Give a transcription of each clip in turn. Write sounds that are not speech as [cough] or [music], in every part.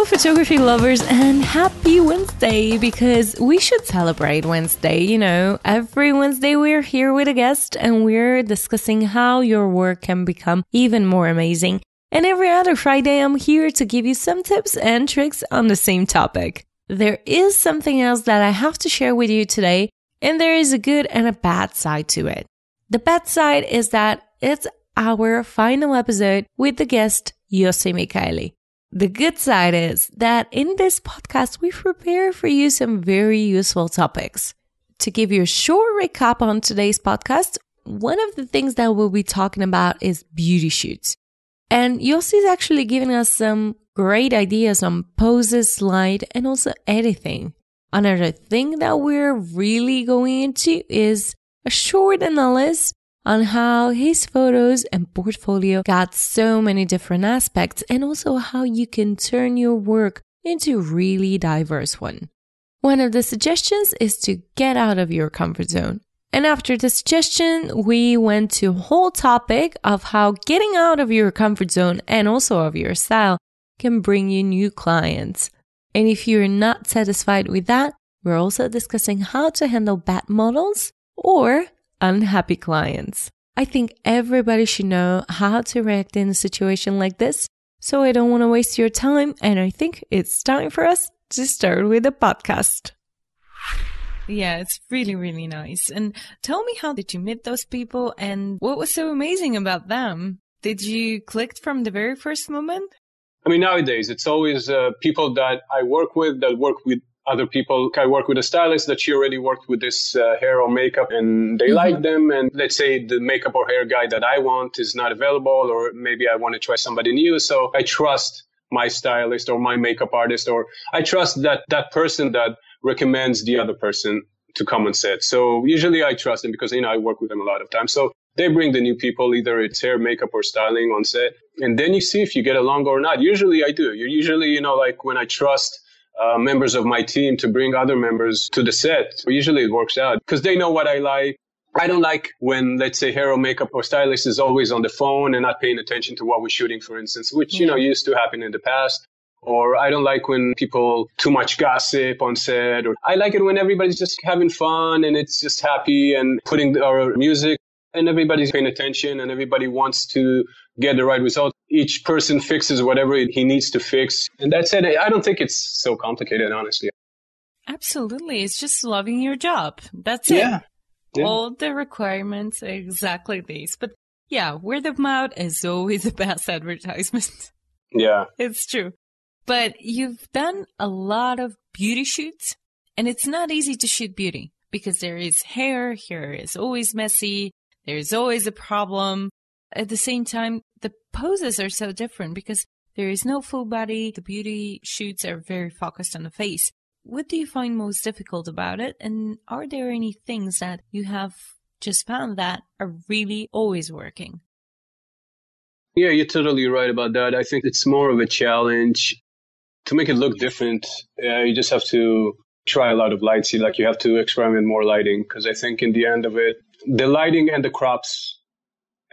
Hello, photography lovers, and happy Wednesday because we should celebrate Wednesday. You know, every Wednesday we're here with a guest and we're discussing how your work can become even more amazing. And every other Friday, I'm here to give you some tips and tricks on the same topic. There is something else that I have to share with you today, and there is a good and a bad side to it. The bad side is that it's our final episode with the guest, Yossi Michaeli. The good side is that in this podcast, we prepare for you some very useful topics. To give you a short recap on today's podcast, one of the things that we'll be talking about is beauty shoots. And Yossi is actually giving us some great ideas on poses, light, and also editing. Another thing that we're really going into is a short analysis on how his photos and portfolio got so many different aspects and also how you can turn your work into a really diverse one. One of the suggestions is to get out of your comfort zone. And after the suggestion, we went to a whole topic of how getting out of your comfort zone and also of your style can bring you new clients. And if you're not satisfied with that, we're also discussing how to handle bad models or unhappy clients. I think everybody should know how to react in a situation like this. So I don't want to waste your time. And I think it's time for us to start with the podcast. Yeah, it's really, really nice. And tell me, how did you meet those people and what was so amazing about them? Did you click from the very first moment? I mean, nowadays it's always uh, people that I work with that work with other people. I work with a stylist that she already worked with this uh, hair or makeup and they mm-hmm. like them. And let's say the makeup or hair guy that I want is not available, or maybe I want to try somebody new. So I trust my stylist or my makeup artist, or I trust that that person that recommends the other person to come on set. So usually I trust them because, you know, I work with them a lot of times. So they bring the new people, either it's hair, makeup, or styling on set. And then you see if you get along or not. Usually I do. You usually, you know, like when I trust uh, members of my team to bring other members to the set. Usually it works out because they know what I like. I don't like when, let's say, hair or makeup or stylist is always on the phone and not paying attention to what we're shooting, for instance, which, you know, used to happen in the past. Or I don't like when people too much gossip on set. Or I like it when everybody's just having fun and it's just happy and putting our music and everybody's paying attention and everybody wants to get the right result. Each person fixes whatever he needs to fix. And that's it. I don't think it's so complicated, honestly. Absolutely. It's just loving your job. That's it. Yeah. yeah. All the requirements are exactly these. But yeah, word of mouth is always [laughs] the best advertisement. Yeah. It's true. But you've done a lot of beauty shoots and it's not easy to shoot beauty because there is hair, hair is always messy, there's always a problem. At the same time, the poses are so different because there is no full body. The beauty shoots are very focused on the face. What do you find most difficult about it? And are there any things that you have just found that are really always working? Yeah, you're totally right about that. I think it's more of a challenge to make it look different. Uh, you just have to try a lot of lights. Like you have to experiment more lighting because I think in the end of it, the lighting and the crops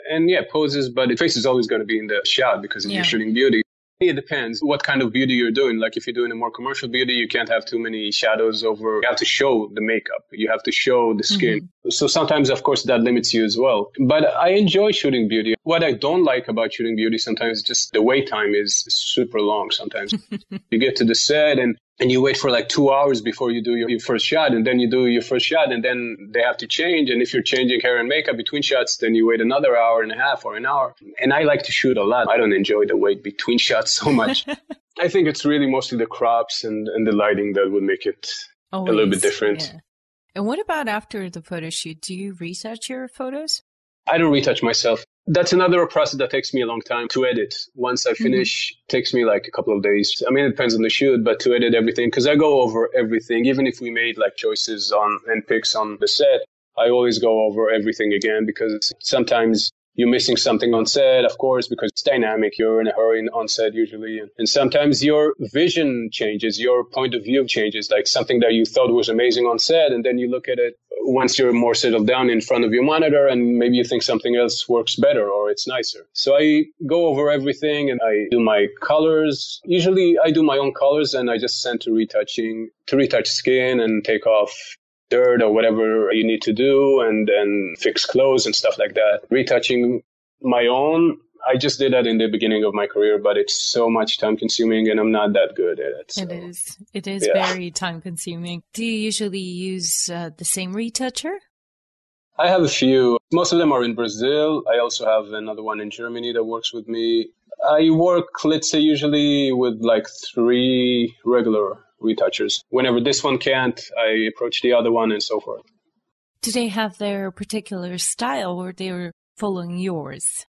and yeah, poses, but the face is always going to be in the shot because yeah. you're shooting beauty, it depends what kind of beauty you're doing. Like if you're doing a more commercial beauty, you can't have too many shadows over. You have to show the makeup. You have to show the skin. Mm-hmm. So sometimes, of course, that limits you as well. But I enjoy shooting beauty. What I don't like about shooting beauty sometimes is just the wait time is super long. Sometimes [laughs] you get to the set and and you wait for like two hours before you do your, your, first shot and then you do your first shot and then they have to change and if you're changing hair and makeup between shots then you wait another hour and a half or an hour. And i like to shoot a lot. I don't enjoy the wait between [laughs] shots so much. [laughs] I think it's really mostly the crops and, and the lighting that would make it Always, a little bit different. yeah. and what about after the photo shoot? Do you retouch your photos? I don't retouch myself. That's another process that takes me a long time to edit. Once I mm-hmm. finish, mm-hmm. takes me like a couple of days. I mean, it depends on the shoot, but to edit everything, because I go over everything, even if we made like choices on and picks on the set, I always go over everything again because sometimes you're missing something on set, of course, because it's dynamic. You're in a hurry on set usually. And sometimes your vision changes, your point of view changes, like something that you thought was amazing on set. And then you look at it once you're more settled down in front of your monitor and maybe you think something else works better or it's nicer. So I go over everything and I do my colors. Usually I do my own colors and I just send to retouching to retouch skin and take off dirt or whatever you need to do and then fix clothes and stuff like that. Retouching my own I just did that in the beginning of my career, but it's so much time consuming and I'm not that good at it. So. It is. It is yeah. very time consuming. Do you usually use uh, the same retoucher? I have a few. Most of them are in Brazil. I also have another one in Germany that works with me. I work, let's say, usually with like three regular retouchers. Whenever this one can't, I approach the other one and so forth. Do they have their particular style or they're following yours?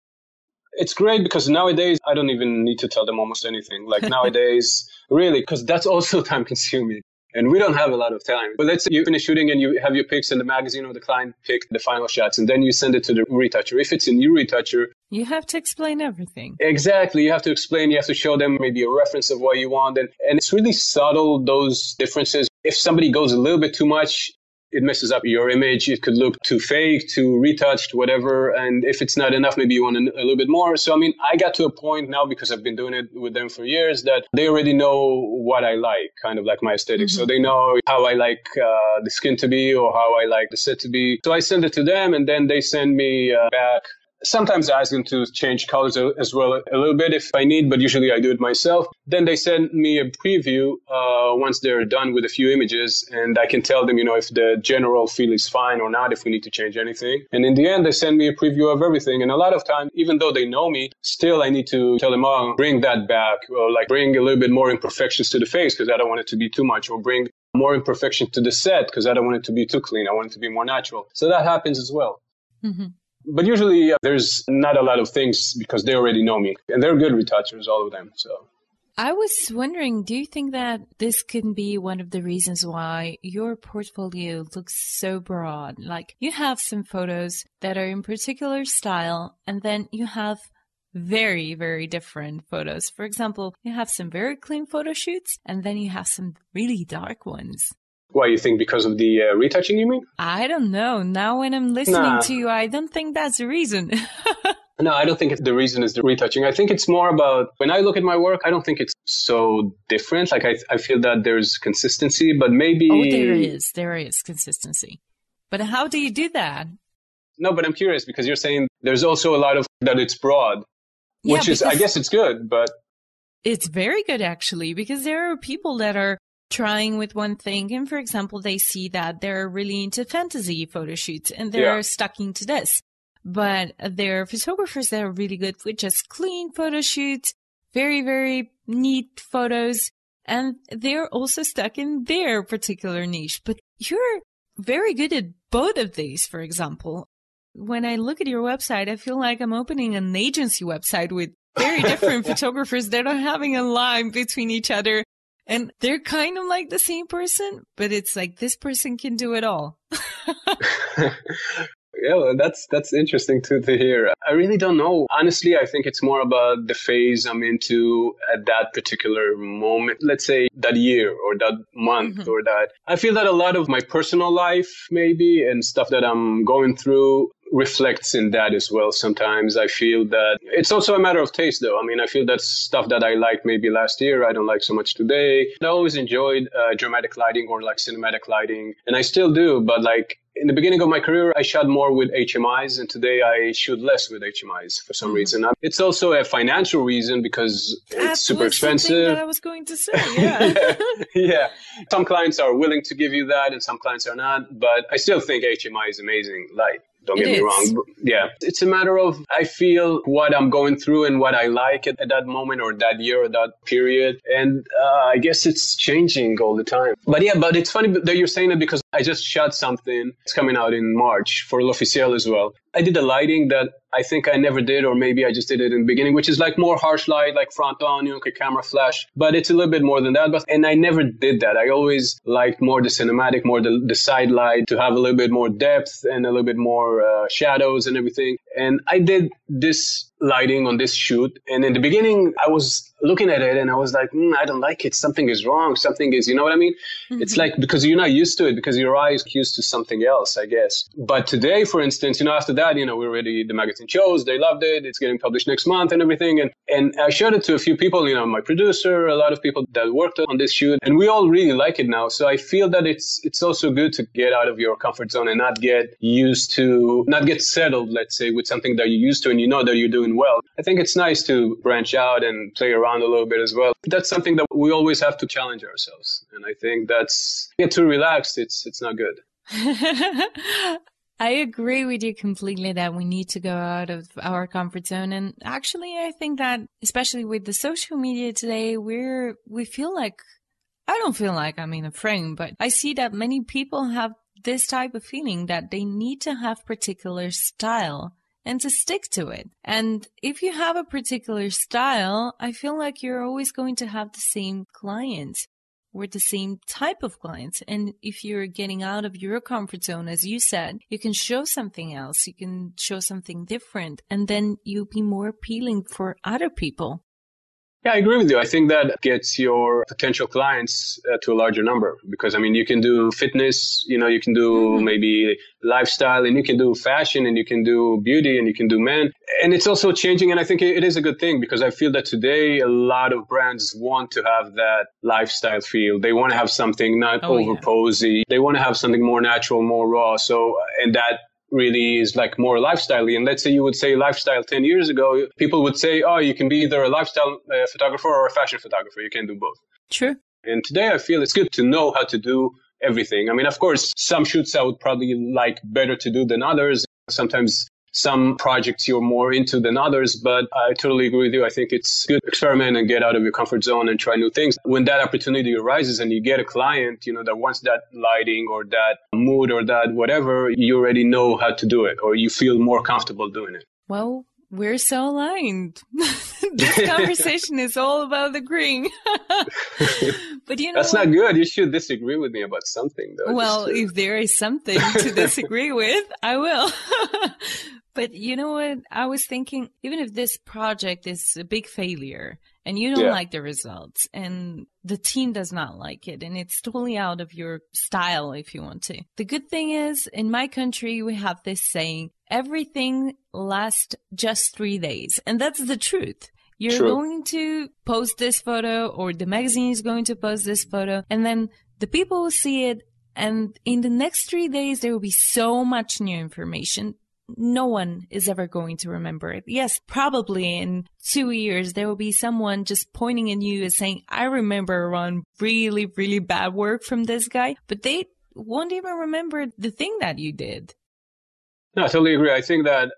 It's great because nowadays I don't even need to tell them almost anything. Like [laughs] nowadays, really, because that's also [laughs] time consuming. And we don't have a lot of time. But let's say you finish shooting and you have your picks in the magazine or the client pick the final shots and then you send it to the retoucher. If it's a new retoucher, you have to explain everything. Exactly. You have to explain, you have to show them maybe a reference of what you want. And, and it's really subtle, those differences. If somebody goes a little bit too much, it messes up your image. It could look too fake, too retouched, whatever. And if it's not enough, maybe you want a, little bit more. So, I mean, I got to a point now because I've been doing it with them for years that they already know what I like, kind of like my esthetic mm-hmm. So they know how I like uh, the skin to be or how I like the set to be. So I send it to them and then they send me uh, back Sometimes I ask them to change colors as well a little bit if I need, but usually I do it myself. Then they send me a preview uh, once they're done with a few images, and I can tell them, you know, if the general feel is fine or not, if we need to change anything. And in the end, they send me a preview of everything. And a lot of time, even though they know me, still I need to tell them, oh, bring that back, or like bring a little bit more imperfections to the face because I don't want it to be too much, or bring more imperfection to the set because I don't want it to be too clean. I want it to be more natural. So that happens as well. Mm-hmm. But usually uh, there's not a lot of things because they already know me and they're good retouchers, all of them. So. I was wondering, do you think that this can be one of the reasons why your portfolio looks so broad? Like you have some photos that are in particular style and then you have very, very different photos. For example, you have some very clean photo shoots and then you have some really dark ones. Why you think because of the uh, retouching? You mean? I don't know. Now when I'm listening nah. to you, I don't think that's the reason. [laughs] no, I don't think the reason is the retouching. I think it's more about when I look at my work. I don't think it's so different. Like I, I feel that there's consistency, but maybe oh, there is, there is consistency. But how do you do that? No, but I'm curious because you're saying there's also a lot of that it's broad, yeah, which is I guess it's good, but it's very good actually because there are people that are trying with one thing and for example they see that they're really into fantasy photo shoots and they're yeah. sticking to this. But there are photographers that are really good with just clean photo shoots very very neat photos and they're also stuck in their particular niche. But you're very good at both of these for example. When i look at your website i feel like i'm opening an agency website with very different [laughs] photographers that are not having a line between each other and they're kind of like the same person, but it's like this person can do it all. [laughs] [laughs] yeah, well, that's that's interesting to, to hear. I really don't know. Honestly, I think it's more about the phase I'm into at that particular moment. Let's say that year or that month mm-hmm. or that. I feel that a lot of my personal life, maybe, and stuff that I'm going through reflects in that as well. Sometimes I feel that it's also a matter of taste, though. I mean, I feel that stuff that I liked maybe last year, I don't like so much today. I always enjoyed uh, dramatic lighting or like cinematic lighting, and I still do. But like in the beginning of my career, I shot more with HMIs, and today I shoot less with HMIs for some mm-hmm. reason. It's also a financial reason because it's super expensive. That I was going to say, yeah. [laughs] yeah. yeah. Some clients are willing to give you that, and some clients are not. But I still think HMI is amazing light. Don't get it me is. wrong. Yeah. It's a matter of, I feel what I'm going through and what I like at, at that moment or that year or that period. And uh, I guess it's changing all the time. But yeah, but it's funny that you're saying it because I just shot something. It's coming out in March for L'Officiel as well. I did a lighting that I think I never did, or maybe I just did it in the beginning, which is like more harsh light, like front on, you know, camera flash, but it's a little bit more than that. But, and I never did that. I always liked more the cinematic, more the, the side light to have a little bit more depth and a little bit more uh, shadows and everything. And I did this lighting on this shoot. And in the beginning, I was looking at it and I was like, mm, I don't like it. Something is wrong. Something is, you know what I mean? Mm-hmm. It's like because you're not used to it because your eyes used to something else, I guess. But today, for instance, you know, after that, you know, we already, the magazine shows, they loved it. It's getting published next month and everything. And, and I showed it to a few people, you know, my producer, a lot of people that worked on this shoot and we all really like it now. So I feel that it's, it's also good to get out of your comfort zone and not get used to, not get settled, let's say, with something that you're used to and you know that you're doing well. I think it's nice to branch out and play around a little bit as well. That's something that we always have to challenge ourselves. And I think that's get too relaxed. It's, it's not good. [laughs] I agree with you completely that we need to go out of our comfort zone. And actually, I think that especially with the social media today, we're, we feel like, I don't feel like I'm in a frame, but I see that many people have this type of feeling that they need to have particular style and to stick to it. And if you have a particular style, I feel like you're always going to have the same clients or the same type of clients. And if you're getting out of your comfort zone, as you said, you can show something else. You can show something different and then you'll be more appealing for other people. Yeah, I agree with you. I think that gets your potential clients uh, to a larger number because I mean, you can do fitness, you know, you can do mm-hmm. maybe lifestyle and you can do fashion and you can do beauty and you can do men. And it's also changing. And I think it is a good thing because I feel that today a lot of brands want to have that lifestyle feel. They want to have something not oh, over posy. Yeah. They want to have something more natural, more raw. So, and that really is like more lifestyle and let's say you would say lifestyle 10 years ago people would say oh you can be either a lifestyle uh, photographer or a fashion photographer. You can do both. True. and today i feel it's good to know how to do everything. I mean of course some shoots i would probably like better to do than others. Sometimes some projects you're more into than others, but I totally agree with you. I think it's good to experiment and get out of your comfort zone and try new things. When that opportunity arises and you get a client, you know, that wants that lighting or that mood or that whatever, you already know how to do it or you feel more comfortable doing it. Well, we're so aligned. [laughs] this [laughs] conversation is all about agreeing. [laughs] but you know That's what? not good. You should disagree with me about something though. Well, uh, if there is something to disagree with, I will. But you know what? I was thinking, even if this project is a big failure and you don't yeah. like the results and the team does not like it and it's totally out of your style if you want to. The good thing is in my country, we have this saying, everything lasts just three days. And that's the truth. You're True. going to post this photo or the magazine is going to post this photo and then the people will see it and in the next three days, there will be so much new information no one is ever going to remember it. Yes, probably in two years, there will be someone just pointing at you and saying, I remember one really, really bad work from this guy, but they won't even remember the thing that you did. No, I totally agree. I think that,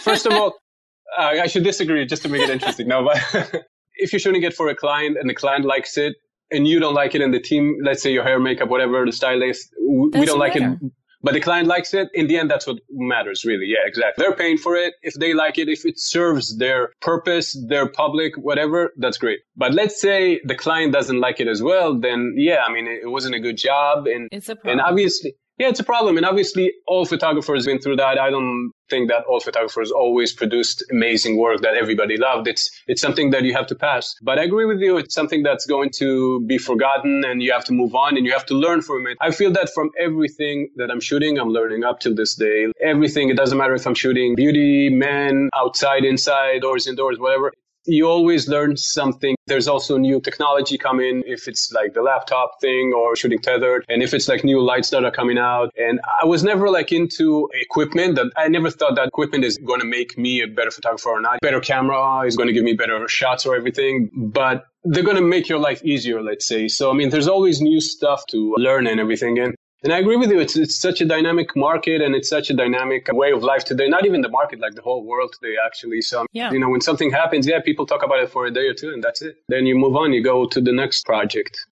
first of all, [laughs] uh, I should disagree just to make it interesting. no, but [laughs] if you're shooting it for a client and the client likes it, and you don't like it, and the team, let's say your hair, makeup, whatever, the stylist, we don't like matter. it but the client likes it. In the end, that's what matters, really. Yeah, exactly. They're paying for it. If they like it, if it serves their purpose, their public, whatever, that's great. But let's say the client doesn't like it as well, then yeah, I mean, it, wasn't a good job. And, it's a problem. and obviously, yeah, it's a problem. And obviously, all photographers been through that. I don't think that all photographers always produced amazing work that everybody loved. It's, it's something that you have to pass. But I agree with you. It's something that's going to be forgotten and you have to move on and you have to learn from it. I feel that from everything that I'm shooting, I'm learning up till this day. Everything. It doesn't matter if I'm shooting beauty, men, outside, inside, doors, indoors, whatever you always learn something. There's also new technology coming, if it's like the laptop thing or shooting tethered, and if it's like new lights that are coming out. And I was never like into equipment that I never thought that equipment is going to make me a better photographer or not. Better camera is going to give me better shots or everything. But they're going to make your life easier, let's say. So, I mean, there's always new stuff to learn and everything. And and I agree with you. It's, it's such a dynamic market and it's such a dynamic way of life today. Not even the market, like the whole world today, actually. So, yeah. you know, when something happens, yeah, people talk about it for a day or two and that's it. Then you move on, you go to the next project.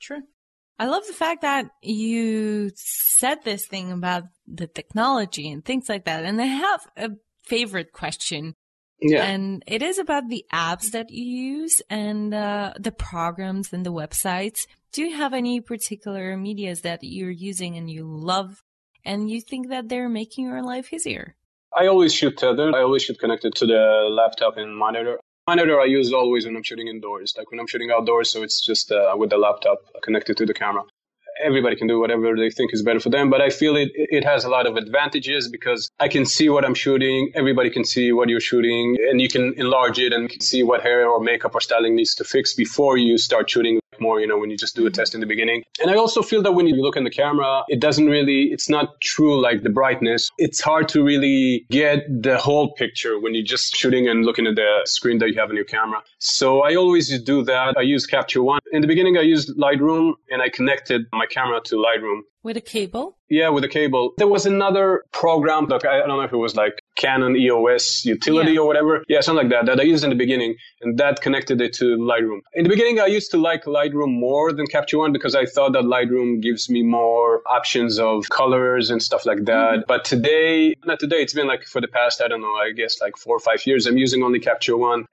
True. I love the fact that you said this thing about the technology and things like that. And I have a favorite question. Yeah. And it is about the apps that you use and uh, the programs and the websites do you have any particular medias that you're using and you love and you think that they're making your life easier? I always shoot tethered. I always shoot connected to the laptop and monitor. Monitor I use always when I'm shooting indoors, like when I'm shooting outdoors. So it's just uh, with the laptop connected to the camera everybody can do whatever they think is better for them. But I feel it it has a lot of advantages because I can see what I'm shooting. Everybody can see what you're shooting, and you can enlarge it and see what hair or makeup or styling needs to fix before you start shooting more. You know, when you just do a mm-hmm. test in the beginning. And I also feel that when you look in the camera, it doesn't really. It's not true like the brightness. It's hard to really get the whole picture when you're just shooting and looking at the screen that you have in your camera. So I always do that. I use Capture One. In the beginning, I used Lightroom and I connected my camera to Lightroom. With a cable? Yeah, with a cable. There was another program, like I don't know if it was like Canon EOS utility yeah. or whatever. Yeah, something like that, that I used in the beginning, and that connected it to Lightroom. In the beginning, I used to like Lightroom more than Capture One because I thought that Lightroom gives me more options of colors and stuff like that. Mm-hmm. But today, not today, it's been like for the past, I don't know, I guess like four or five years, I'm using only Capture One.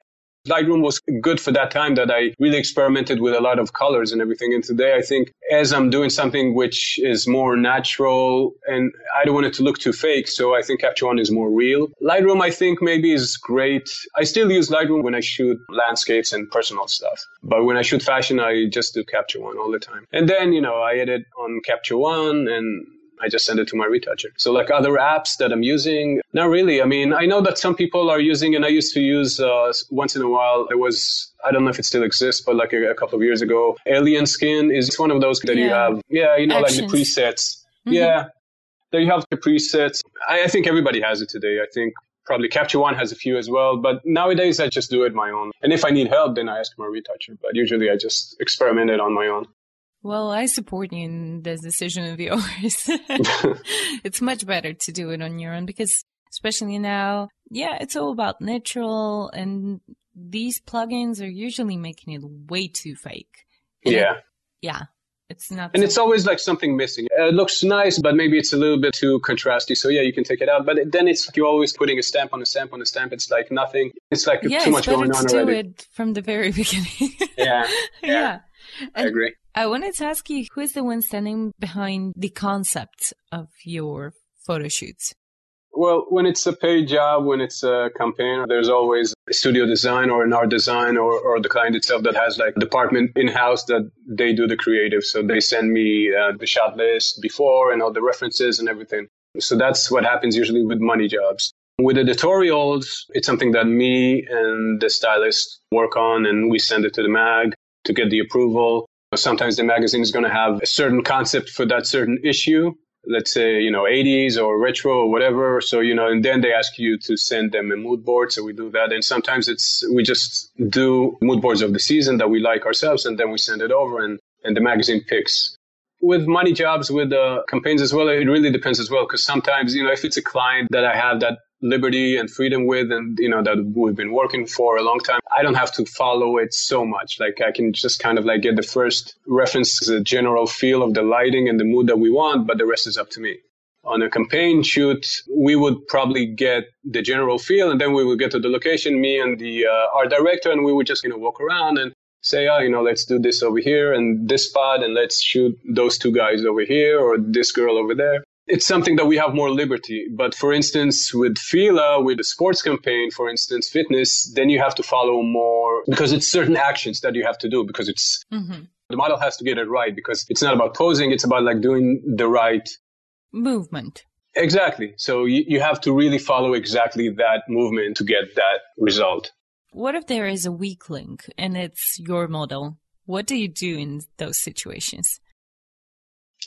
Lightroom was good for that time that I really experimented with a lot of colors and everything. And today I think as I'm doing something which is more natural and I don't want it to look too fake. So I think Capture One is more real. Lightroom, I think maybe is great. I still use Lightroom when I shoot landscapes and personal stuff. But when I shoot fashion, I just do Capture One all the time. And then, you know, I edit on Capture One and I just send it to my retoucher. So like other apps that I'm using, not really. I mean, I know that some people are using, and I used to use uh, once in a while. It was I don't know if it still exists, but like a, a couple of years ago, Alien Skin is one of those that yeah. you have. Yeah, you know, Actions. like the presets. Mm-hmm. Yeah, there you have the presets. I, I think everybody has it today. I think probably Capture One has a few as well. But nowadays, I just do it my own. And if I need help, then I ask my retoucher. But usually, I just experiment it on my own. Well, I support you in this decision of yours. [laughs] [laughs] it's much better to do it on your own because, especially now, yeah, it's all about natural, and these plugins are usually making it way too fake. And yeah. It, yeah. It's not. And it's always like something missing. It looks nice, but maybe it's a little bit too contrasty. So yeah, you can take it out. But then it's like you're always putting a stamp on a stamp on a stamp. It's like nothing. It's like yeah, too much going on already. do it from the very [laughs] beginning. yeah. yeah. yeah. I agree. I wanted to ask you who is the one standing behind the concept of your photo shoots? Well, when it's a paid job, when it's a campaign, there's always a studio design or an art design or, or the client itself that has like a department in house that they do the creative. So they send me uh, the shot list before and all the references and everything. So that's what happens usually with money jobs. With editorials, it's something that me and the stylist work on and we send it to the mag to get the approval. Sometimes the magazine is going to have a certain concept for that certain issue. Let's say, you know, 80s or retro or whatever. So, you know, and then they ask you to send them a mood board. So we do that. And sometimes it's, we just do mood boards of the season that we like ourselves and then we send it over and, and the magazine picks with money jobs with uh, campaigns as well it really depends as well because sometimes you know if it's a client that i have that liberty and freedom with and you know that we've been working for a long time i don't have to follow it so much. Like i can just kind of like get the first reference the general feel of the lighting and the mood that we want but the rest is up to me. On a campaign shoot we would probably get the general feel and then we would get to the location me and the uh, art director and we would just you know walk around and say oh you know let's do this over here and this spot and let's shoot those two guys over here or this girl over there it's something that we have more liberty. But for instance, with Fila, with the sports campaign, for instance, fitness, then you have to follow more because it's certain actions that you have to do because it's mm-hmm. the model has to get it right because it's not about posing, it's about like doing the right movement. Exactly. So you, you have to really follow exactly that movement to get that result. What if there is a weak link and it's your model? What do you do in those situations?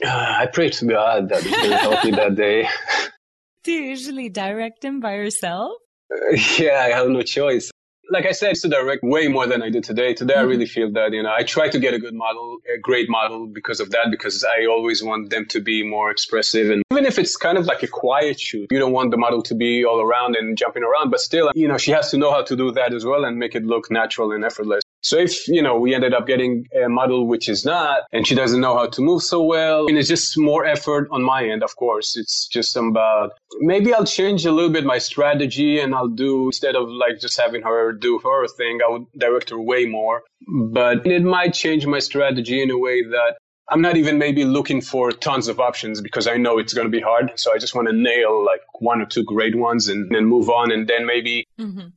Uh, [sighs] I pray to God that He's going to help me that day. [laughs] Do you usually direct them by yourself? Uh, [laughs] yeah, I have no choice. Like I said, I used to direct way more than I do today. Today, mm-hmm. I really feel that, you know, I try to get a good model, a great model because of that, because I always want them to be more expressive. And even if it's kind of like a quiet shoot, you don't want the model to be all around and jumping around, but still, you know, she has to know how to do that as well and make it look natural and effortless. So if, you know, we ended up getting a model which is not, and she doesn't know how to move so well, and it's just more effort on my end, of course. It's just about, maybe I'll change a little bit my strategy and I'll do, instead of like just having her do her thing, I would direct her way more. But it might change my strategy in a way that I'm not even maybe looking for tons of options because I know it's going to be hard. So I just want to nail like one or two great ones and then move on and then maybe mm-hmm.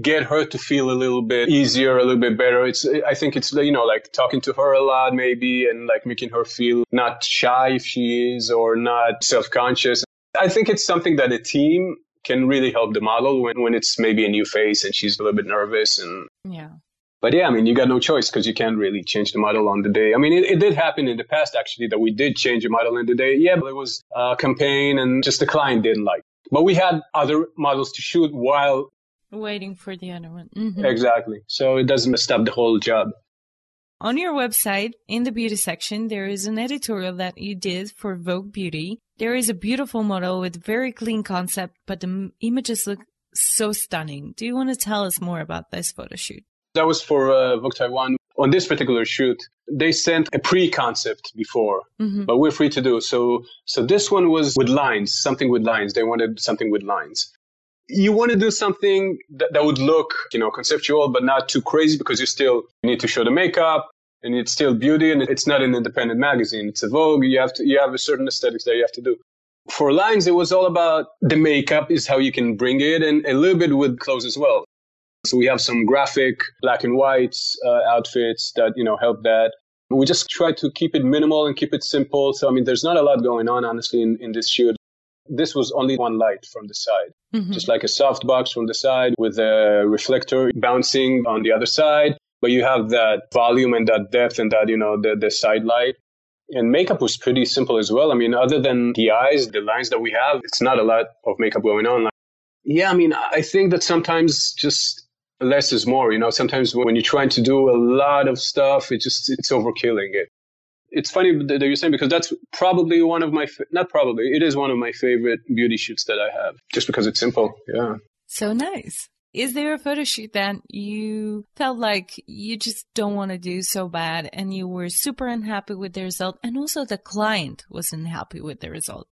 Get her to feel a little bit easier, a little bit better. It's, I think it's, you know, like talking to her a lot maybe and like making her feel not shy if she is or not self conscious. I think it's something that a team can really help the model when, when it's maybe a new face and she's a little bit nervous and yeah but yeah, I mean, you got no choice because you can't really change the model on the day. I mean, it, it, did happen in the past actually that we did change the model in the day. Yeah, but it was a campaign and just the client didn't like. But we had other models to shoot while waiting for the other one. Mm-hmm. Exactly. So it doesn't stop the whole job. On your website, in the beauty section, there is an editorial that you did for Vogue Beauty. There is a beautiful model with very clean concept, but the images look so stunning. Do you want to tell us more about this photo shoot? That was for uh, Vogue Taiwan. On this particular shoot, they sent a pre-concept before, mm-hmm. but we're free to do. So, so this one was with lines, something with lines. They wanted something with lines. You want to do something that, that would look, you know, conceptual, but not too crazy because you still need to show the makeup and it's still beauty and it's not an independent magazine. It's a Vogue. You have to, you have a certain aesthetics that you have to do. For lines, it was all about the makeup is how you can bring it and a little bit with clothes as well. So we have some graphic black and white uh, outfits that, you know, help that. We just try to keep it minimal and keep it simple. So, I mean, there's not a lot going on, honestly, in, in this shoot. This was only one light from the side, mm-hmm. just like a soft box from the side with a reflector bouncing on the other side. But you have that volume and that depth and that, you know, the, the side light. And makeup was pretty simple as well. I mean, other than the eyes, the lines that we have, it's not a lot of makeup going on. Like, Yeah, I mean, I think that sometimes just less is more. You know, sometimes when you're trying to do a lot of stuff, it just it's overkilling it. It's funny that you're saying because that's probably one of my not probably it is one of my favorite beauty shoots that I have just because it's simple. Yeah. So nice. Is there a photo shoot that you felt like you just don't want to do so bad and you were super unhappy with the result and also the client wasn't happy with the result?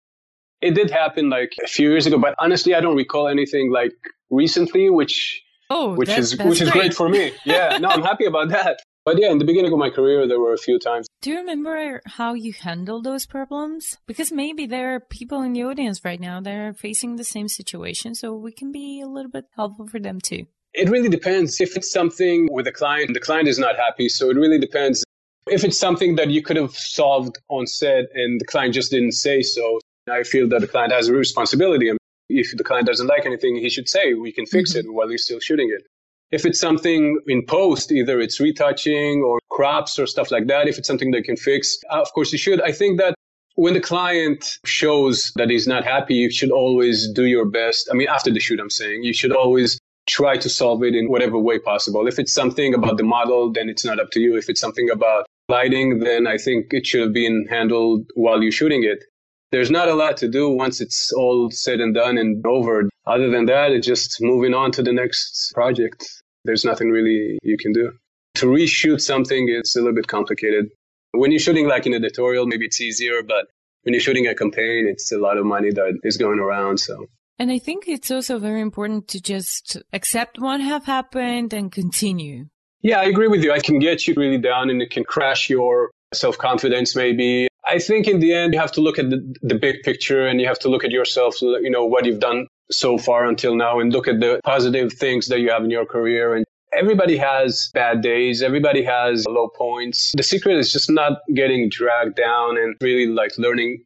It did happen like a few years ago, but honestly, I don't recall anything like recently, which Oh, which is which is great. great for me. Yeah, no, I'm [laughs] happy about that. But yeah, in the beginning of my career, there were a few times. Do you remember how you handled those problems? Because maybe there are people in the audience right now that are facing the same situation, so we can be a little bit helpful for them too. It really depends. If it's something with a client, the client is not happy, so it really depends. If it's something that you could have solved on set and the client just didn't say so, I feel that the client has a responsibility if the client doesn't like anything, he should say, we can fix mm-hmm. it while he's still shooting it. If it's something in post, either it's retouching or crops or stuff like that, if it's something they can fix, uh, of course you should. I think that when the client shows that he's not happy, you should always do your best. I mean, after the shoot, I'm saying you should always try to solve it in whatever way possible. If it's something about the model, then it's not up to you. If it's something about lighting, then I think it should have been handled while you're shooting it there's not a lot to do once it's all said and done and over. Other than that, it's just moving on to the next project. There's nothing really you can do. To reshoot something, it's a little bit complicated. When you're shooting like an editorial, maybe it's easier, but when you're shooting a campaign, it's a lot of money that is going around. So. And I think it's also very important to just accept what have happened and continue. Yeah, I agree with you. I can get you really down and it can crash your self confidence maybe. I think in the end, you have to look at the, the big picture and you have to look at yourself, you know, what you've done so far until now and look at the positive things that you have in your career. And everybody has bad days. Everybody has low points. The secret is just not getting dragged down and really like learning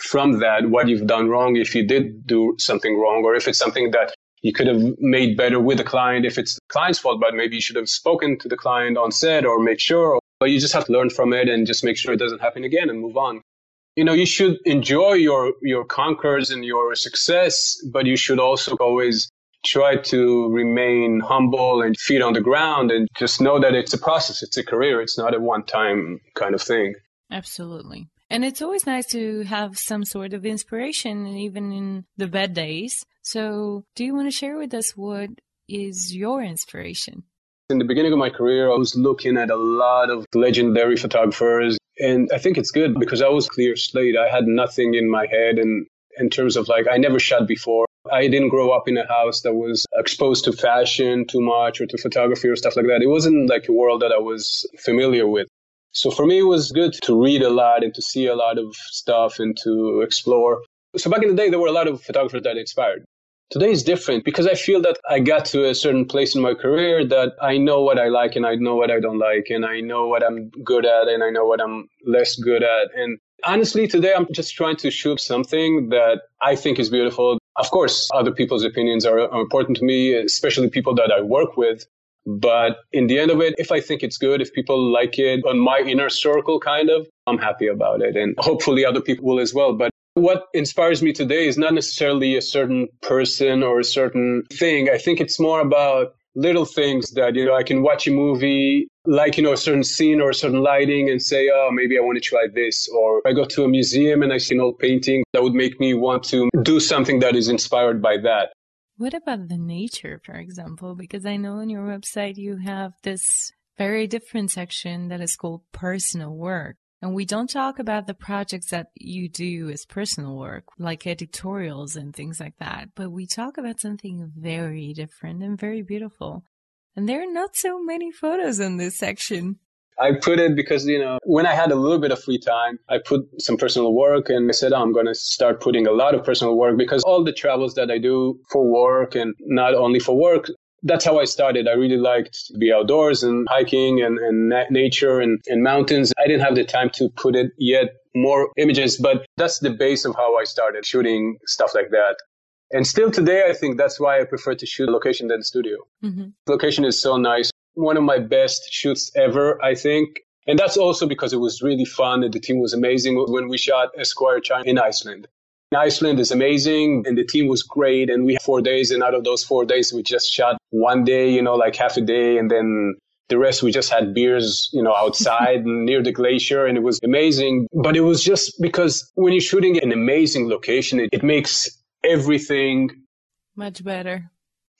from that what you've done wrong if you did do something wrong or if it's something that you could have made better with the client if it's the client's fault but maybe you should have spoken to the client on set or made sure but you just have to learn from it and just make sure it doesn't happen again and move on. You know, you should enjoy your, your conquers and your success, but you should also always try to remain humble and feet on the ground and just know that it's a process. It's a career. It's not a one time kind of thing. Absolutely. And it's always nice to have some sort of inspiration, even in the bad days. So, do you want to share with us what is your inspiration? In the beginning of my career, I was looking at a lot of legendary photographers. And I think it's good because I was clear slate. I had nothing in my head. And in terms of like, I never shot before. I didn't grow up in a house that was exposed to fashion too much or to photography or stuff like that. It wasn't like a world that I was familiar with. So for me, it was good to read a lot and to see a lot of stuff and to explore. So back in the day, there were a lot of photographers that inspired. Today is different because I feel that I got to a certain place in my career that I know what I like and I know what I don't like and I know what I'm good at and I know what I'm less good at. And honestly, today I'm just trying to shoot something that I think is beautiful. Of course, other people's opinions are, are important to me, especially people that I work with. But in the end of it, if I think it's good, if people like it on my inner circle, kind of, I'm happy about it. And hopefully other people will as well. But what inspires me today is not necessarily a certain person or a certain thing. I think it's more about little things that, you know, I can watch a movie, like, you know, a certain scene or a certain lighting and say, oh, maybe I want to try this. Or I go to a museum and I see an old painting that would make me want to do something that is inspired by that. What about the nature, for example? Because I know on your website you have this very different section that is called personal work. And we don't talk about the projects that you do as personal work, like editorials and things like that, but we talk about something very different and very beautiful. And there are not so many photos in this section. I put it because, you know, when I had a little bit of free time, I put some personal work and I said, oh, I'm going to start putting a lot of personal work because all the travels that I do for work and not only for work, that's how I started. I really liked to be outdoors and hiking and, and na- nature and, and mountains. I didn't have the time to put it yet more images, but that's the base of how I started shooting stuff like that. And still today, I think that's why I prefer to shoot location than studio. Mm-hmm. Location is so nice. One of my best shoots ever, I think. And that's also because it was really fun and the team was amazing when we shot Esquire China in Iceland. Iceland is amazing and the team was great. And we had four days. And out of those four days, we just shot one day, you know, like half a day. And then the rest, we just had beers, you know, outside and [laughs] near the glacier. And it was amazing. But it was just because when you're shooting an amazing location, it, it makes everything much better.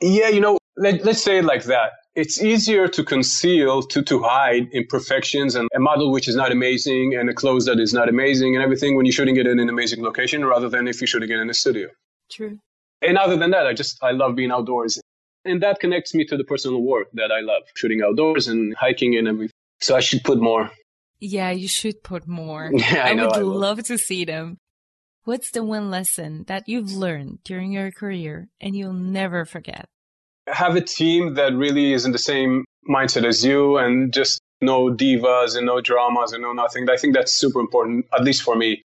Yeah. You know, let, let's say it like that it's easier to conceal, to, to hide imperfections and a model which is not amazing and a clothes that is not amazing and everything when you're shooting it in an amazing location rather than if you're shooting it in a studio. True. And other than that, I just, I love being outdoors. And that connects me to the personal work that I love, shooting outdoors and hiking and everything. So I should put more. Yeah, you should put more. [laughs] Yeah, I, I know, would I love to see them. What's the one lesson that you've learned during your career and you'll never forget? Have a team that really is in the same mindset as you and just no divas and no dramas and no nothing. I think that's super important, at least for me.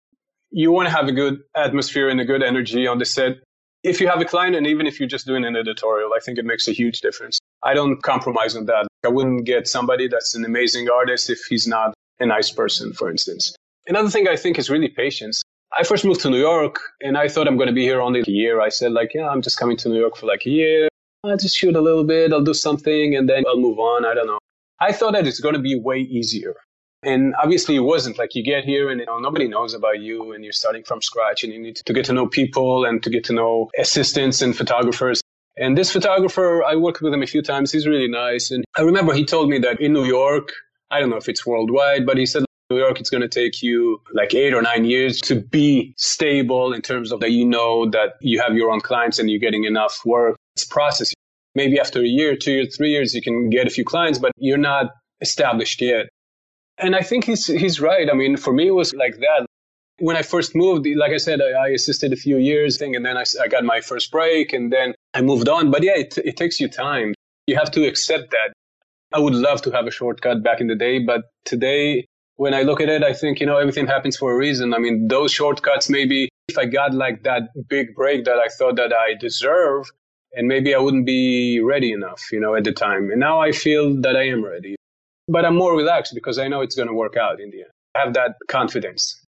You want to have a good atmosphere and a good energy on the set. If you have a client and even if you're just doing an editorial, I think it makes a huge difference. I don't compromise on that. I wouldn't get somebody that's an amazing artist if he's not a nice person, for instance. Another thing I think is really patience. I first moved to New York and I thought I'm going to be here only a year. I said like, yeah, I'm just coming to New York for like a year. I'll just shoot a little bit, I'll do something, and then I'll move on. I don't know. I thought that it's going to be way easier. And obviously it wasn't like you get here and you know, nobody knows about you and you're starting from scratch and you need to get to know people and to get to know assistants and photographers. And this photographer, I worked with him a few times. He's really nice. And I remember he told me that in New York, I don't know if it's worldwide, but he said New York, it's going to take you like eight or nine years to be stable in terms of that you know that you have your own clients and you're getting enough work it's process. Maybe after a year, two years, three years, you can get a few clients, but you're not established yet. And I think he's, he's right. I mean, for me, it was like that. When I first moved, like I said, I, I assisted a few years thing, and then I, I got my first break and then I moved on. But yeah, it, it takes you time. You have to accept that. I would love to have a shortcut back in the day, but today, when I look at it, I think, you know, everything happens for a reason. I mean, those shortcuts, maybe if I got like that big break that I thought that I deserve, and maybe I wouldn't be ready enough, you know, at the time. And now I feel that I am ready. But I'm more relaxed because I know it's going to work out in the end. I have that confidence.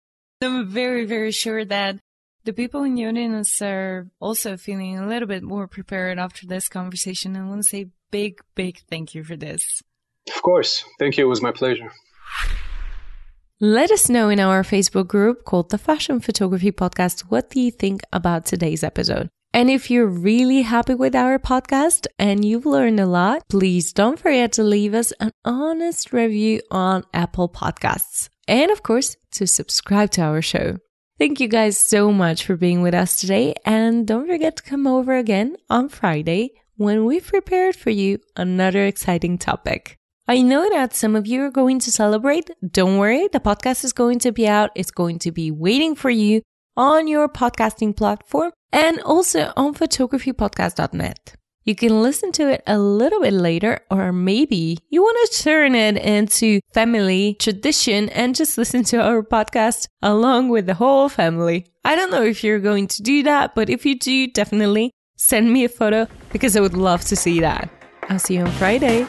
I'm very, very sure that the people in the audience are also feeling a little bit more prepared after this conversation. I want to say big, big thank you for this. Of course. Thank you. It was my pleasure. Let us know in our Facebook group called the Fashion Photography Podcast what do you think about today's episode. And if you're really happy with our podcast and you've learned a lot, please don't forget to leave us an honest review on Apple Podcasts. And of course, to subscribe to our show. Thank you guys so much for being with us today. And don't forget to come over again on Friday when we've prepared for you another exciting topic. I know that some of you are going to celebrate. Don't worry, the podcast is going to be out. It's going to be waiting for you on your podcasting platform and also on photographypodcast.net. You can listen to it a little bit later, or maybe you want to turn it into family tradition and just listen to our podcast along with the whole family. I don't know if you're going to do that, but if you do, definitely send me a photo because I would love to see that. I'll see you on Friday.